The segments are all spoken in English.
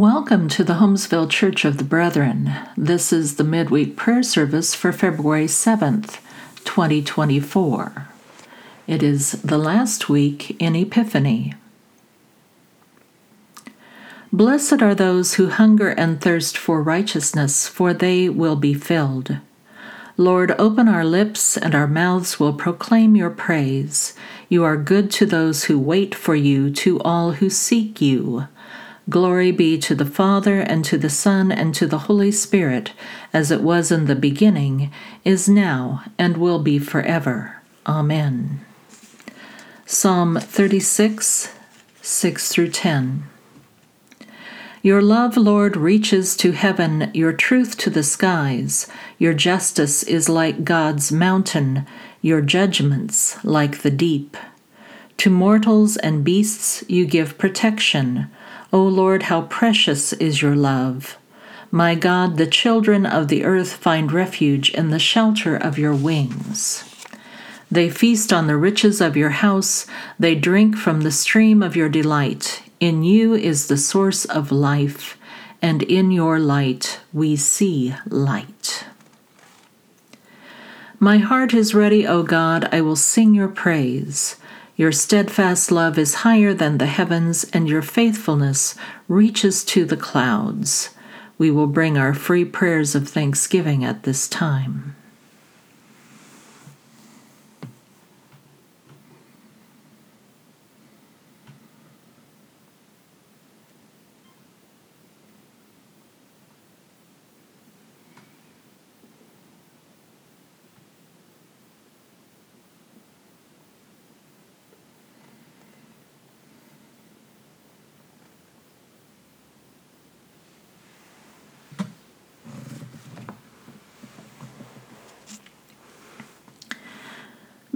Welcome to the Holmesville Church of the Brethren. This is the midweek prayer service for February 7th, 2024. It is the last week in Epiphany. Blessed are those who hunger and thirst for righteousness, for they will be filled. Lord, open our lips, and our mouths will proclaim your praise. You are good to those who wait for you, to all who seek you. Glory be to the Father, and to the Son, and to the Holy Spirit, as it was in the beginning, is now, and will be forever. Amen. Psalm 36, 6 through 10. Your love, Lord, reaches to heaven, your truth to the skies. Your justice is like God's mountain, your judgments like the deep. To mortals and beasts you give protection. O Lord, how precious is your love. My God, the children of the earth find refuge in the shelter of your wings. They feast on the riches of your house, they drink from the stream of your delight. In you is the source of life, and in your light we see light. My heart is ready, O God, I will sing your praise. Your steadfast love is higher than the heavens, and your faithfulness reaches to the clouds. We will bring our free prayers of thanksgiving at this time.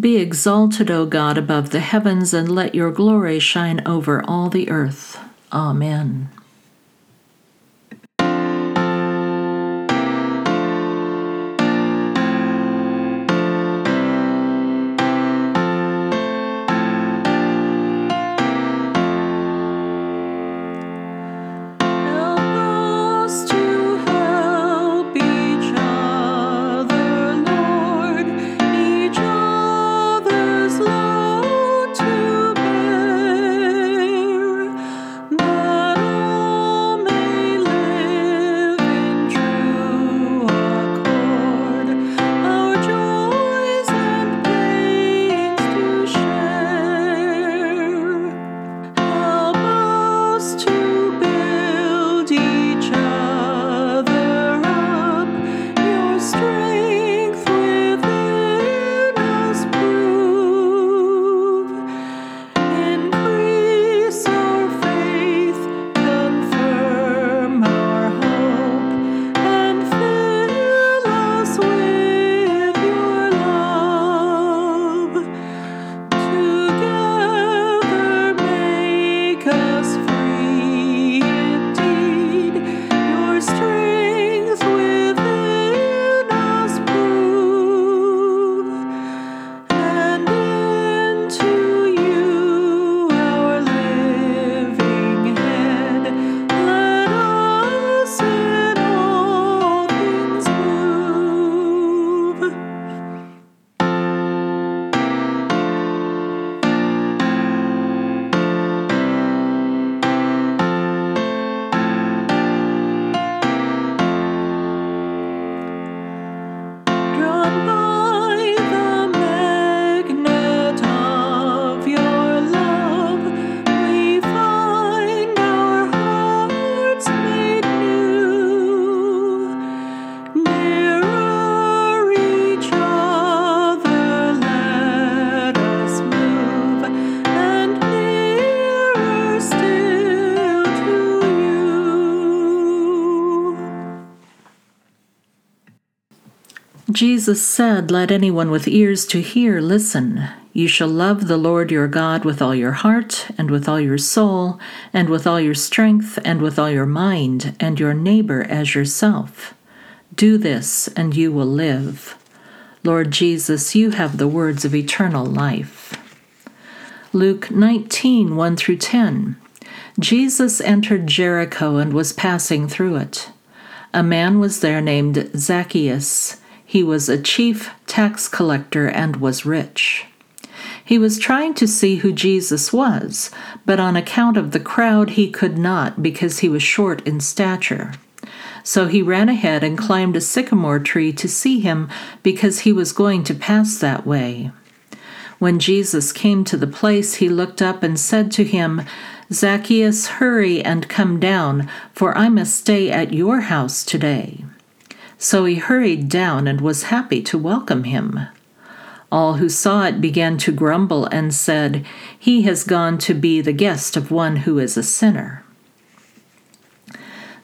Be exalted, O God, above the heavens, and let your glory shine over all the earth. Amen. Jesus said, Let anyone with ears to hear listen. You shall love the Lord your God with all your heart, and with all your soul, and with all your strength, and with all your mind, and your neighbor as yourself. Do this, and you will live. Lord Jesus, you have the words of eternal life. Luke 19 1 through 10. Jesus entered Jericho and was passing through it. A man was there named Zacchaeus. He was a chief tax collector and was rich. He was trying to see who Jesus was, but on account of the crowd he could not because he was short in stature. So he ran ahead and climbed a sycamore tree to see him because he was going to pass that way. When Jesus came to the place, he looked up and said to him, Zacchaeus, hurry and come down, for I must stay at your house today. So he hurried down and was happy to welcome him. All who saw it began to grumble and said, He has gone to be the guest of one who is a sinner.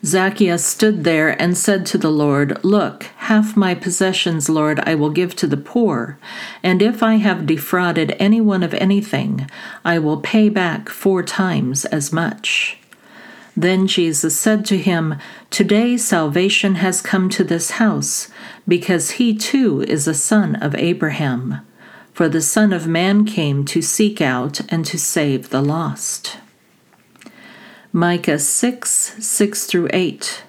Zacchaeus stood there and said to the Lord, Look, half my possessions, Lord, I will give to the poor, and if I have defrauded anyone of anything, I will pay back four times as much. Then Jesus said to him, Today salvation has come to this house, because he too is a son of Abraham. For the Son of Man came to seek out and to save the lost. Micah 6 6 through 8.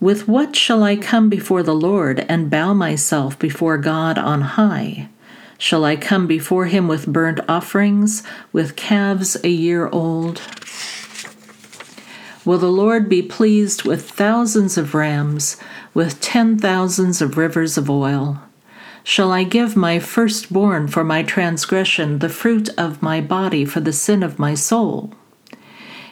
With what shall I come before the Lord and bow myself before God on high? Shall I come before him with burnt offerings, with calves a year old? Will the Lord be pleased with thousands of rams, with ten thousands of rivers of oil? Shall I give my firstborn for my transgression, the fruit of my body for the sin of my soul?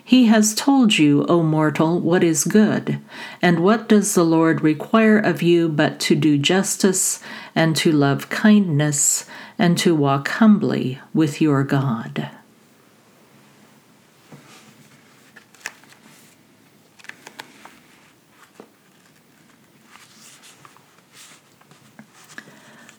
He has told you, O mortal, what is good. And what does the Lord require of you but to do justice, and to love kindness, and to walk humbly with your God?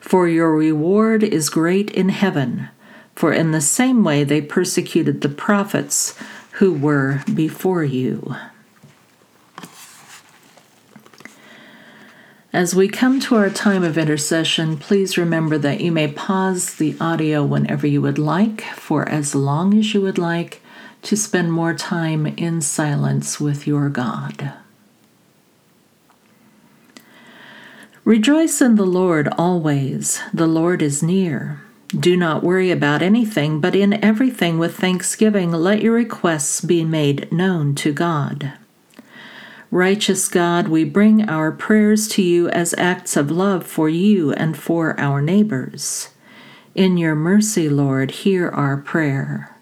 for your reward is great in heaven. For in the same way they persecuted the prophets who were before you. As we come to our time of intercession, please remember that you may pause the audio whenever you would like, for as long as you would like, to spend more time in silence with your God. Rejoice in the Lord always. The Lord is near. Do not worry about anything, but in everything with thanksgiving let your requests be made known to God. Righteous God, we bring our prayers to you as acts of love for you and for our neighbors. In your mercy, Lord, hear our prayer.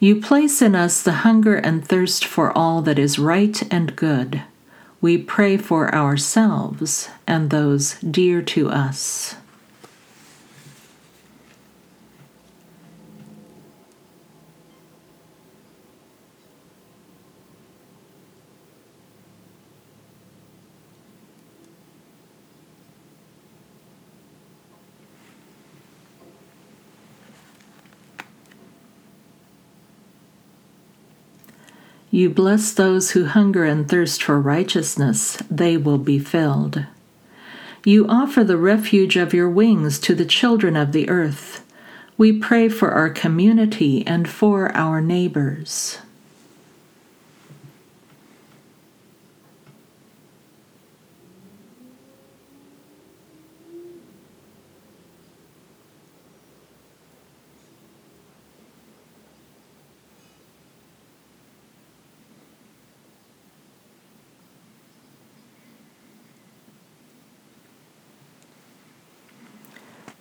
You place in us the hunger and thirst for all that is right and good. We pray for ourselves and those dear to us. You bless those who hunger and thirst for righteousness, they will be filled. You offer the refuge of your wings to the children of the earth. We pray for our community and for our neighbors.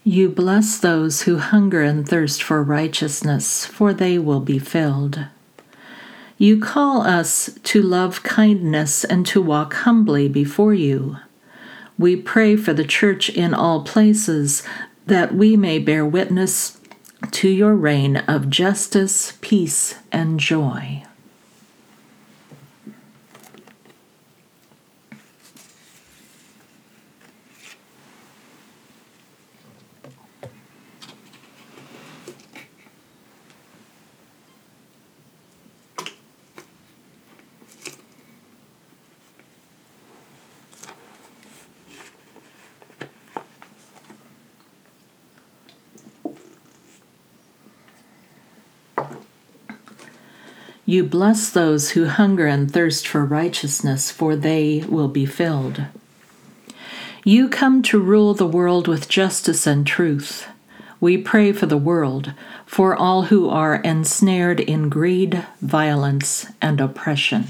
You bless those who hunger and thirst for righteousness, for they will be filled. You call us to love kindness and to walk humbly before you. We pray for the church in all places that we may bear witness to your reign of justice, peace, and joy. You bless those who hunger and thirst for righteousness, for they will be filled. You come to rule the world with justice and truth. We pray for the world, for all who are ensnared in greed, violence, and oppression.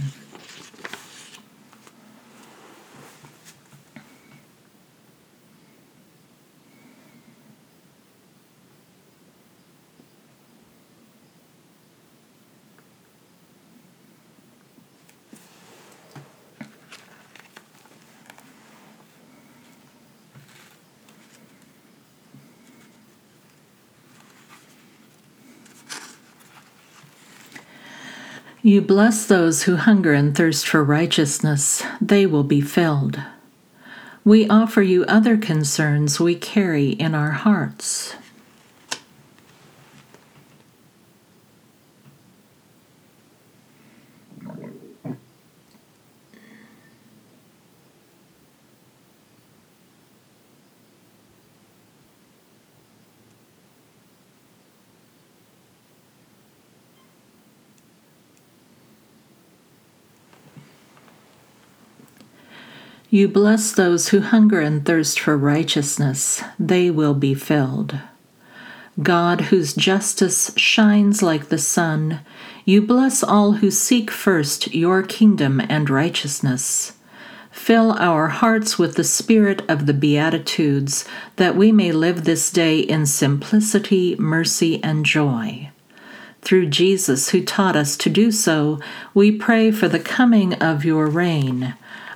You bless those who hunger and thirst for righteousness, they will be filled. We offer you other concerns we carry in our hearts. You bless those who hunger and thirst for righteousness, they will be filled. God, whose justice shines like the sun, you bless all who seek first your kingdom and righteousness. Fill our hearts with the spirit of the Beatitudes, that we may live this day in simplicity, mercy, and joy. Through Jesus, who taught us to do so, we pray for the coming of your reign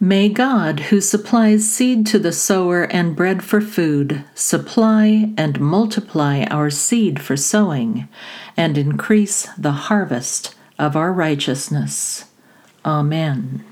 May God, who supplies seed to the sower and bread for food, supply and multiply our seed for sowing, and increase the harvest of our righteousness. Amen.